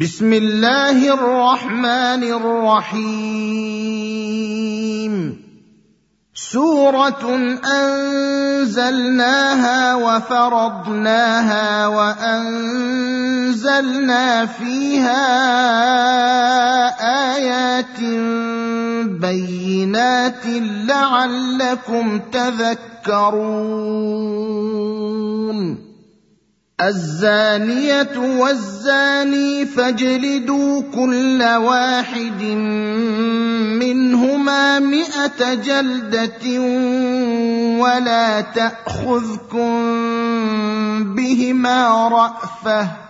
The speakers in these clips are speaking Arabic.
بسم الله الرحمن الرحيم سوره انزلناها وفرضناها وانزلنا فيها ايات بينات لعلكم تذكرون الزانية والزاني فاجلدوا كل واحد منهما مائه جلدة ولا تأخذكم بهما رأفة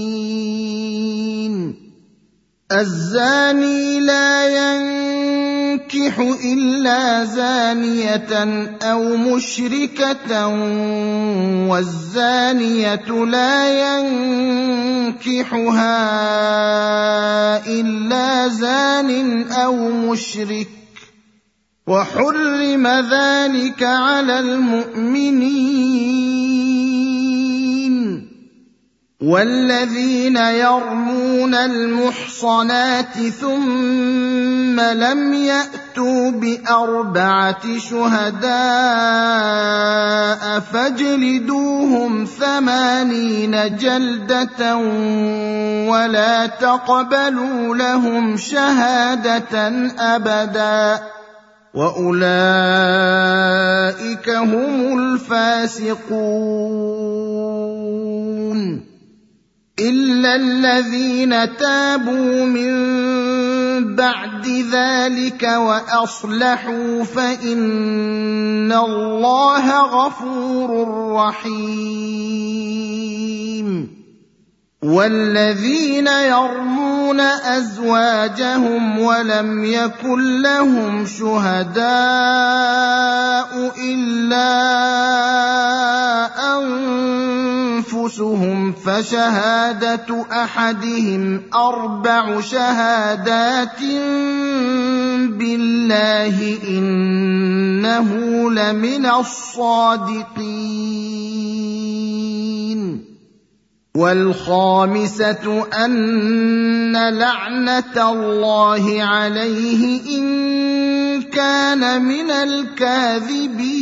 الزاني لا ينكح إلا زانية أو مشركة والزانية لا ينكحها إلا زان أو مشرك. وحرم ذلك على المؤمنين. والذين يرمون المحصنات ثم لم يأتوا بأربعة شهداء فاجلدوهم ثمانين جلدة ولا تقبلوا لهم شهادة أبدا. وأولئك هم الفاسقون. الا الذين تابوا من بعد ذلك واصلحوا فان الله غفور رحيم. والذين يرمون ازواجهم ولم يكن لهم شهداء الا أنفسهم فشهادة أحدهم أربع شهادات بالله إنه لمن الصادقين. والخامسة أن لعنة الله عليه إن كان من الكاذبين.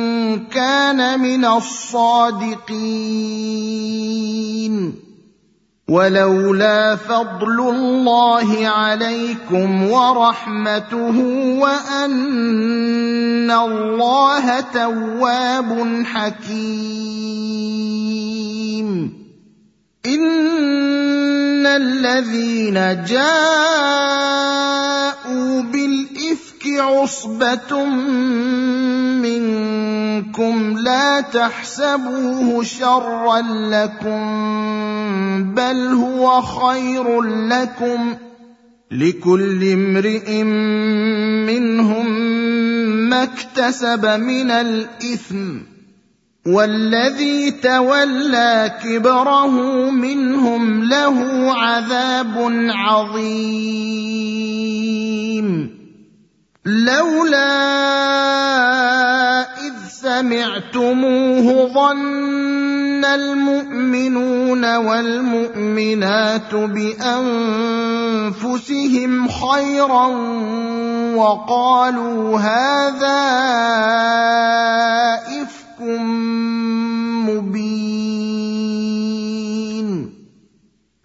كان من الصادقين. ولولا فضل الله عليكم ورحمته وأن الله تواب حكيم. إن الذين جاءوا بالافك عصبة منكم لا تحسبوه شرا لكم بل هو خير لكم. لكل امرئ منهم ما اكتسب من الإثم والذي تولى كبره منهم له عذاب عظيم. لولا إذ سمعتموه ظن المؤمنون والمؤمنات بأنفسهم خيرا وقالوا هذا إفك مبين.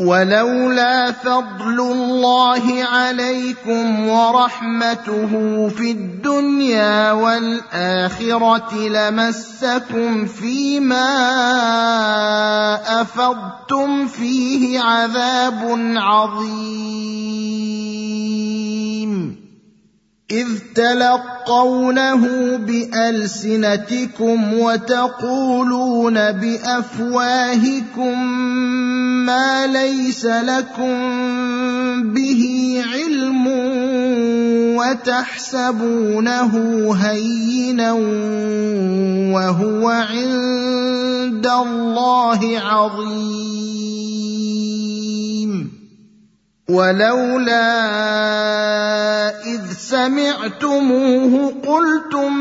ولولا فضل الله عليكم ورحمته في الدنيا والآخرة لمسكم فيما أفضتم فيه عذاب عظيم. إذ تلقونه بألسنتكم وتقولون بأفواهكم ما ليس لكم به علم وتحسبونه هينا وهو عند الله عظيم. ولولا إذ سمعتموه قلتم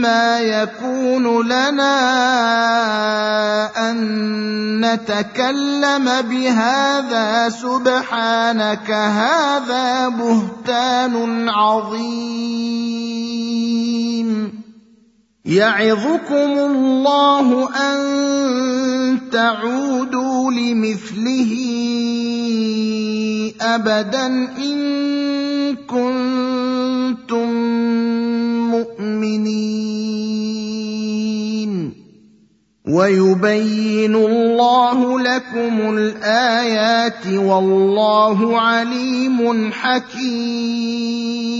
ما يكون لنا أن نتكلم بهذا سبحانك هذا بهتان عظيم يعظكم الله أن تعودوا لمثله أبدا إن كنتم مؤمنين. ويبين الله لكم الآيات والله عليم حكيم.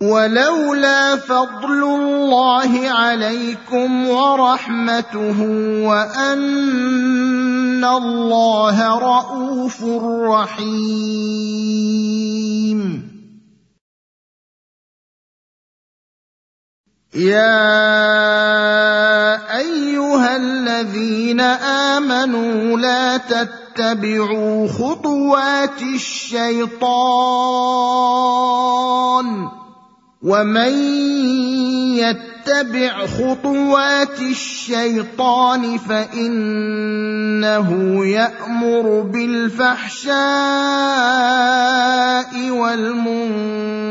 ولولا فضل الله عليكم ورحمته وأن الله رءوف رحيم. يا أيها الذين آمنوا لا تتبعوا خطوات الشيطان. ومن يتبع خطوات الشيطان فانه يامر بالفحشاء والمنكر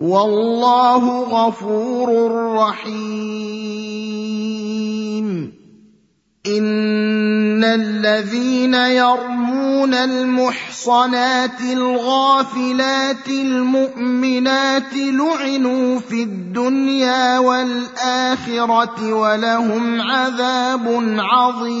والله غفور رحيم. إن الذين يرمون المحصنات الغافلات المؤمنات لعنوا في الدنيا والآخرة ولهم عذاب عظيم.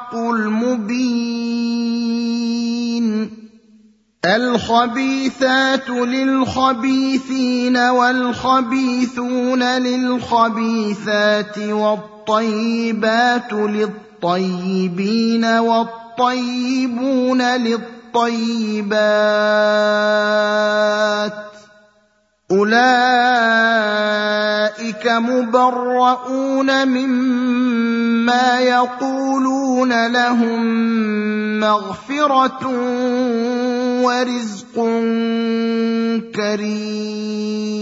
الحق المبين الخبيثات للخبيثين والخبيثون للخبيثات والطيبات للطيبين والطيبون للطيبات أولئك مبرؤون مما يقولون لهم مغفرة ورزق كريم.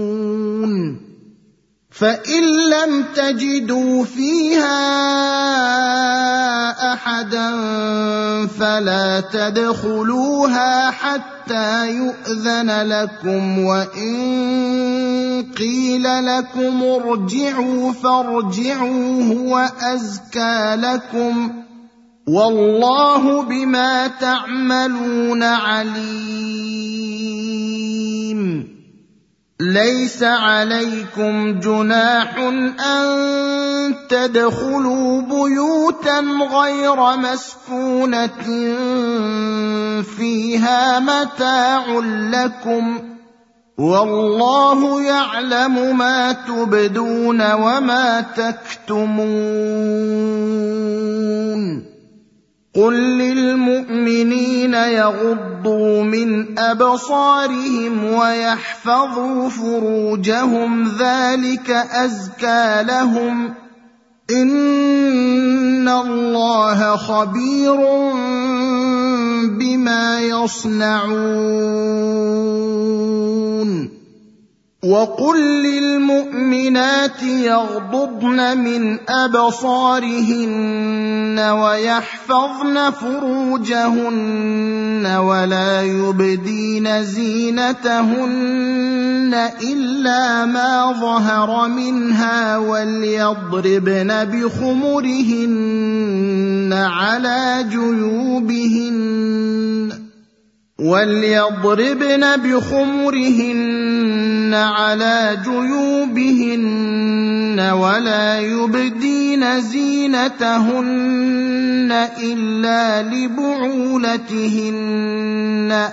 فإن لم تجدوا فيها أحدا فلا تدخلوها حتى يؤذن لكم وإن قيل لكم ارجعوا فارجعوا هو أزكى لكم والله بما تعملون عليم ليس عليكم جناح أن تدخلوا بيوتا غير مسكونة فيها متاع لكم والله يعلم ما تبدون وما تكتمون قل للمؤمنين يغضوا من ابصارهم ويحفظوا فروجهم ذلك ازكى لهم ان الله خبير بما يصنعون وقل للمؤمنات يغضضن من ابصارهن ويحفظن فروجهن ولا يبدين زينتهن الا ما ظهر منها وليضربن بخمرهن على جيوبهن وليضربن بخمرهن على جيوبهن ولا يبدين زينتهن الا لبعولتهن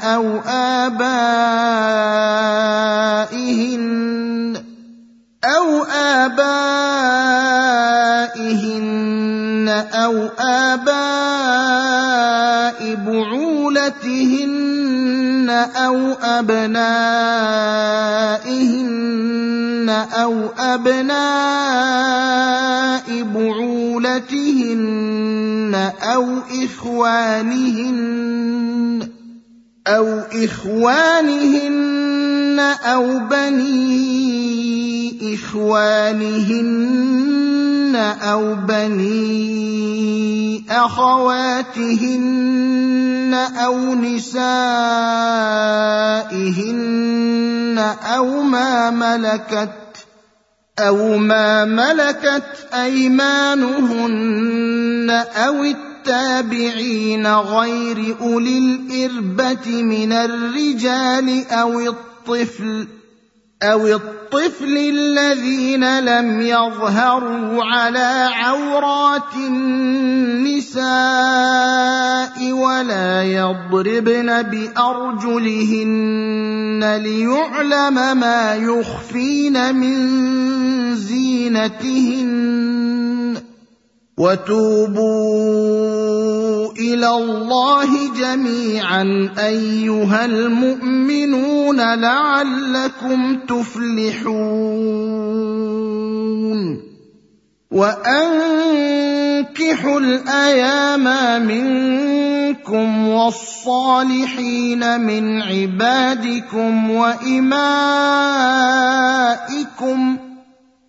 أو ابائهن أو ابائهن أو اباء بعولتهن أو ابنائهن أو ابناء بعولتهن أو اخوانهن أو إخوانهن أو بني إخوانهن أو بني أخواتهن أو نسائهن أو ما ملكت أو ما ملكت أيمانهن أو التابعين غير أولي الإربة من الرجال أو الطفل أو الطفل الذين لم يظهروا على عورات النساء ولا يضربن بأرجلهن ليعلم ما يخفين من زينتهن. وتوبوا إلى الله جميعا أيها المؤمنون لعلكم تفلحون. وأنكحوا الأيام منكم والصالحين من عبادكم وإمائكم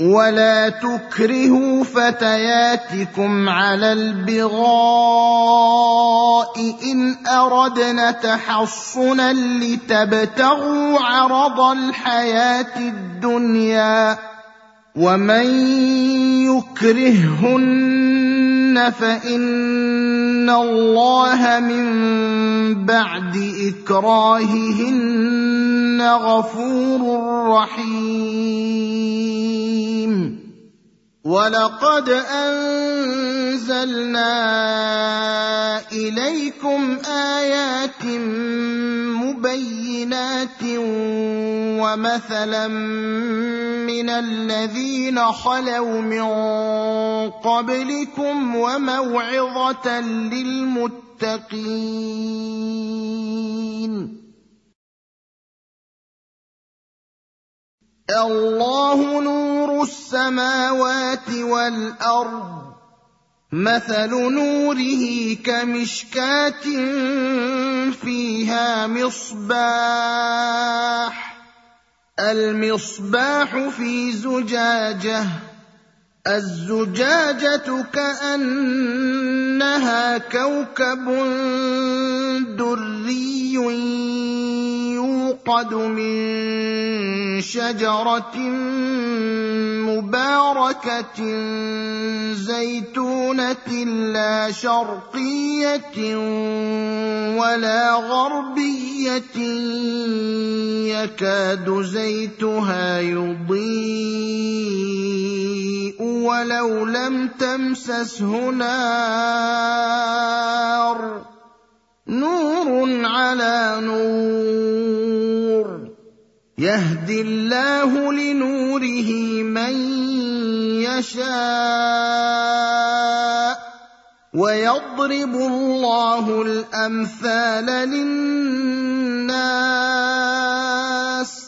ولا تكرهوا فتياتكم على البغاء ان اردنا تحصنا لتبتغوا عرض الحياة الدنيا ومن يكرههن فإن الله من بعد إكراههن غفور رحيم. ولقد أنزلنا إليكم آيات مبينات ومثلا من الذين خلوا من قبلكم وموعظه للمتقين الله نور السماوات والارض مثل نوره كمشكاه فيها مصباح المصباح في زجاجه الزجاجة كأنها كوكب دري يوقد من شجرة مباركة زيتونة لا شرقية ولا غربية يكاد زيتها يضيء ولو لم تمسسه نار. نور على نور. يهدي الله لنوره من يشاء. ويضرب الله الأمثال للناس.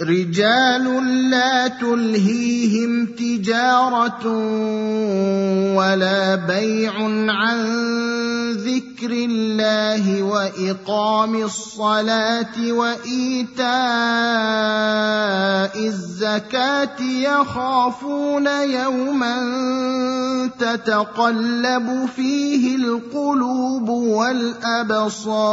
رجال لا تلهيهم تجارة ولا بيع عن ذكر الله وإقام الصلاة وإيتاء الزكاة يخافون يوما تتقلب فيه القلوب والأبصار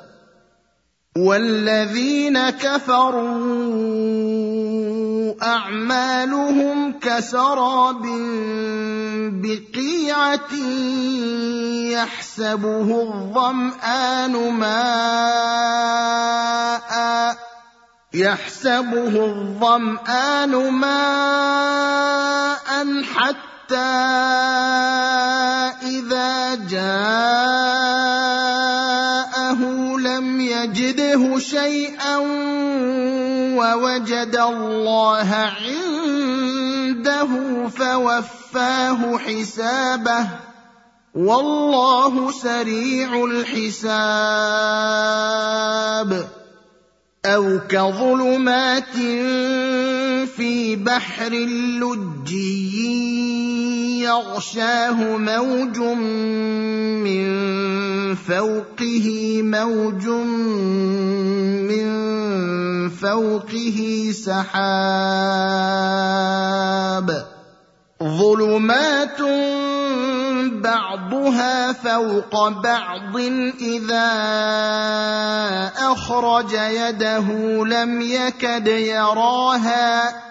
والذين كفروا اعمالهم كسراب بقيعه يحسبه الظمان ماء يحسبه الظمان ماء حتى إذا جاءه لم يجده شيئا ووجد الله عنده فوفاه حسابه والله سريع الحساب أو كظلمات في بحر لجي يغشاه موج من فوقه موج من فوقه سحاب. ظلمات بعضها فوق بعض إذا أخرج يده لم يكد يراها.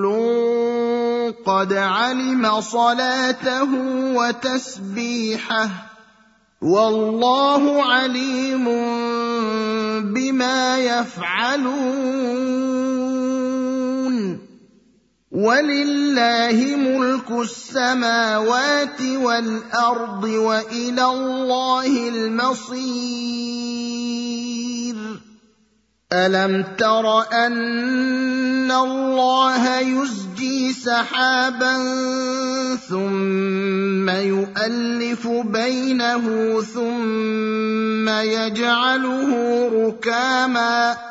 قد علم صلاته وتسبيحه والله عليم بما يفعلون. ولله ملك السماوات والأرض وإلى الله المصير. الم تر ان الله يزجي سحابا ثم يؤلف بينه ثم يجعله ركاما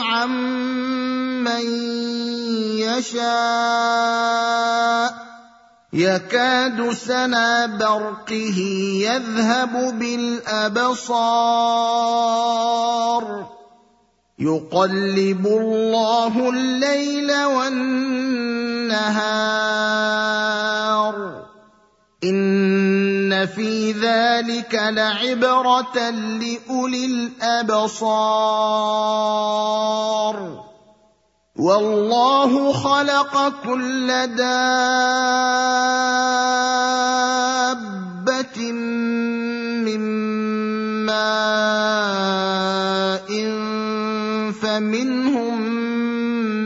عن من يشاء. يكاد سنا برقه يذهب بالأبصار. يقلب الله الليل والنهار. ان في ذلك لعبره لاولي الابصار والله خلق كل دابه من ماء فمنهم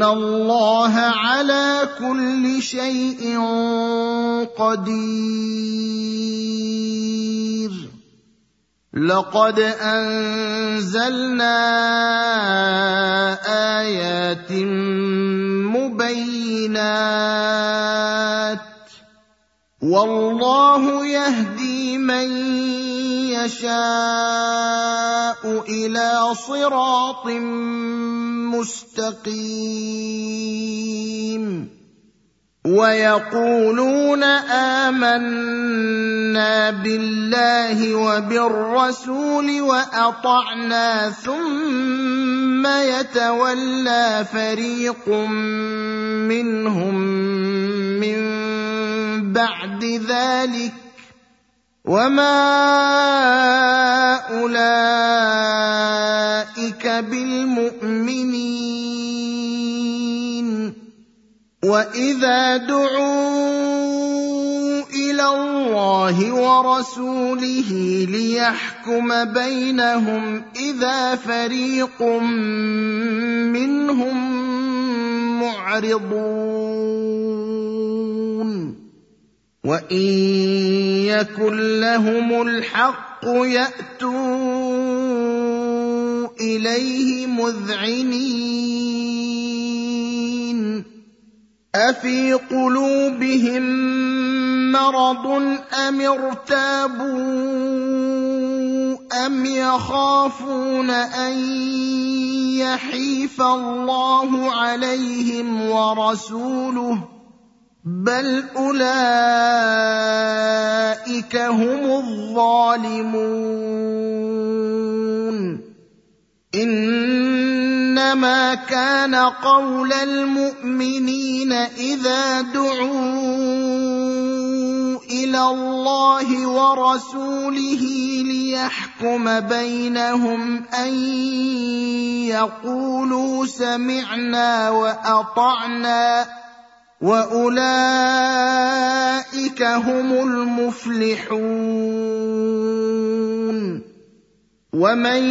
ان الله على كل شيء قدير. لقد انزلنا ايات مبينات والله يهدي من يشاء إلى صراط مستقيم. ويقولون آمنا بالله وبالرسول وأطعنا ثم يتولى فريق منهم. ذلك وما أولئك بالمؤمنين وإذا دعوا إلى الله ورسوله ليحكم بينهم إذا فريق منهم معرضون وان يكن لهم الحق ياتوا اليه مذعنين افي قلوبهم مرض ام ارتابوا ام يخافون ان يحيف الله عليهم ورسوله بل اولئك هم الظالمون. انما كان قول المؤمنين اذا دعوا إلى الله ورسوله ليحكم بينهم ان يقولوا سمعنا واطعنا. واولئك هم المفلحون ومن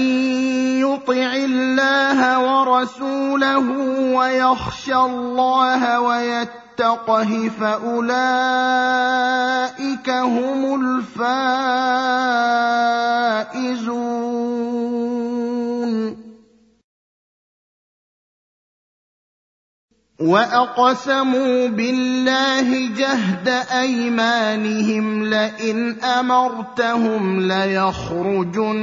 يطع الله ورسوله ويخشى الله ويتقه فاولئك هم الفائزون واقسموا بالله جهد ايمانهم لئن امرتهم ليخرجن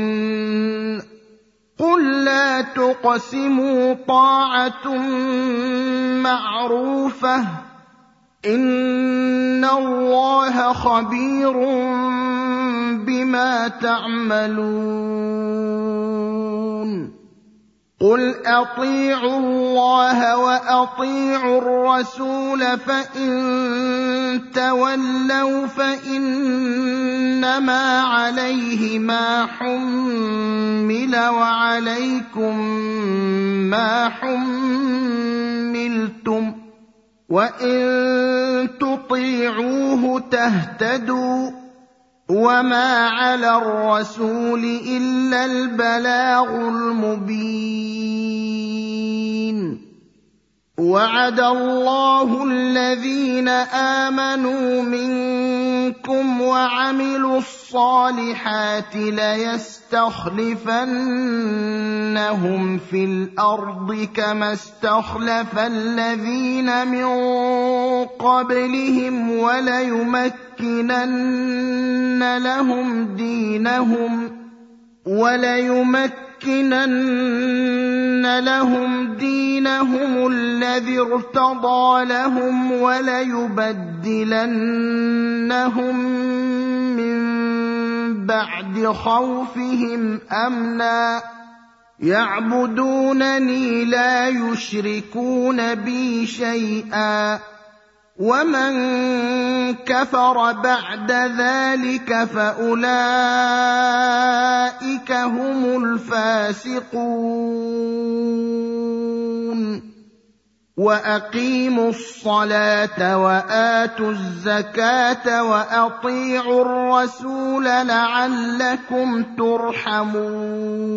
قل لا تقسموا طاعه معروفه ان الله خبير بما تعملون قل اطيعوا الله واطيعوا الرسول فان تولوا فانما عليه ما حمل وعليكم ما حملتم وان تطيعوه تهتدوا وما على الرسول الا البلاغ المبين وعد الله الذين آمنوا منكم وعملوا الصالحات ليستخلفنهم في الأرض كما استخلف الذين من قبلهم وليمكنن لهم دينهم وليمكنن لَنُمَكِّنَنَّ لَهُمْ دِينَهُمُ الَّذِي ارْتَضَىٰ لَهُمْ وَلَيُبَدِّلَنَّهُم مِّن بَعْدِ خَوْفِهِمْ أَمْنًا ۚ. يَعْبُدُونَنِي لَا يُشْرِكُونَ بِي شَيْئًا. ومن كفر بعد ذلك فاولئك هم الفاسقون واقيموا الصلاه واتوا الزكاه واطيعوا الرسول لعلكم ترحمون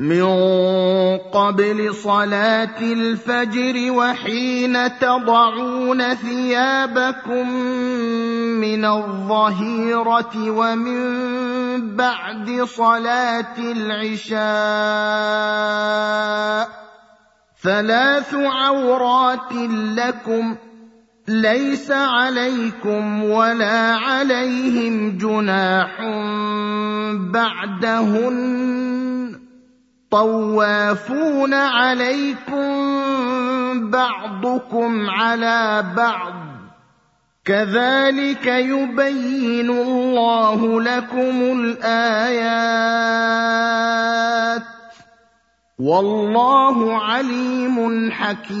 من قبل صلاة الفجر وحين تضعون ثيابكم من الظهيرة ومن بعد صلاة العشاء ثلاث عورات لكم ليس عليكم ولا عليهم جناح بعدهن طوافون عليكم بعضكم على بعض. كذلك يبين الله لكم الآيات. والله عليم حكيم.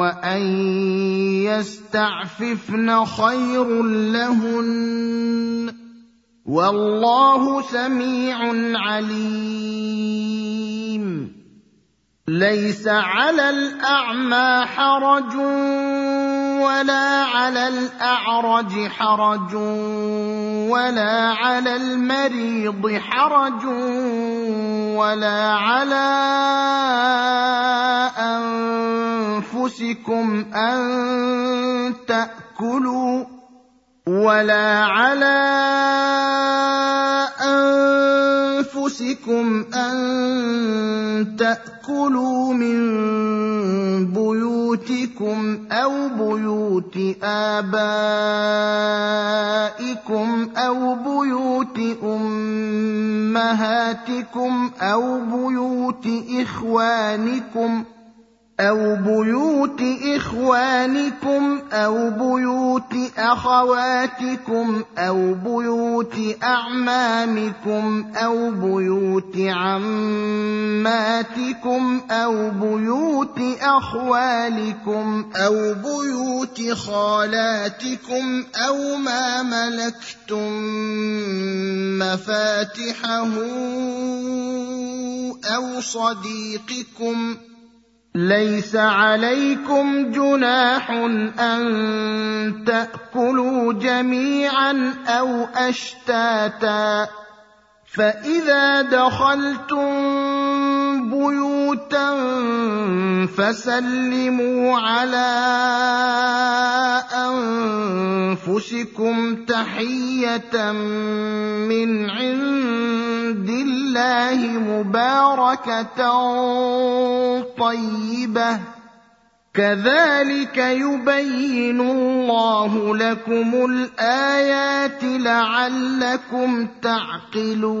وان يستعففن خير لهن والله سميع عليم ليس على الاعمى حرج ولا على الأعرج حرج ولا على المريض حرج ولا على أنفسكم أن تأكلوا ولا على أنفسكم أن تأكلوا من بيوتكم أو بيوت آبائكم أو بيوت أمهاتكم أو بيوت إخوانكم أو بيوت إخوانكم أو بيوت أخواتكم أو بيوت أعمامكم أو بيوت عماتكم أو بيوت أخوالكم أو بيوت خالاتكم أو ما ملكتم مفاتحه أو صديقكم ۖ ليس عليكم جناح أن تأكلوا جميعا أو أشتاتا فإذا دخلتم بيوتا فسلموا على أنفسكم تحية من عند الله مباركة طيبة. كذلك يبين الله لكم الآيات لعلكم تعقلون.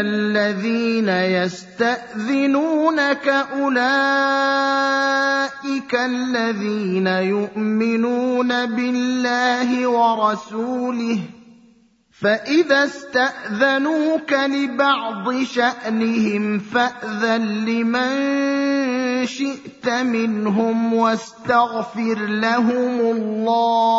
الذين يستأذنونك أولئك الذين يؤمنون بالله ورسوله فإذا استأذنوك لبعض شأنهم فأذن لمن شئت منهم واستغفر لهم الله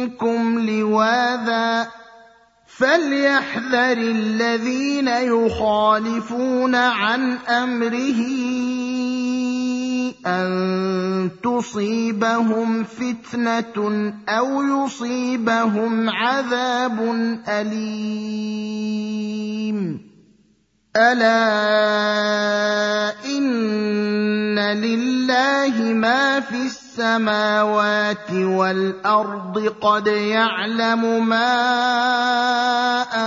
منكم لواذا فليحذر الذين يخالفون عن أمره أن تصيبهم فتنة أو يصيبهم عذاب أليم. ألا إن لله ما في السماوات والأرض قد يعلم ما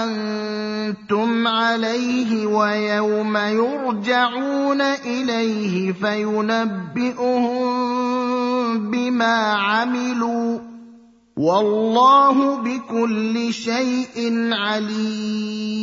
أنتم عليه ويوم يرجعون إليه فينبئهم بما عملوا والله بكل شيء عليم.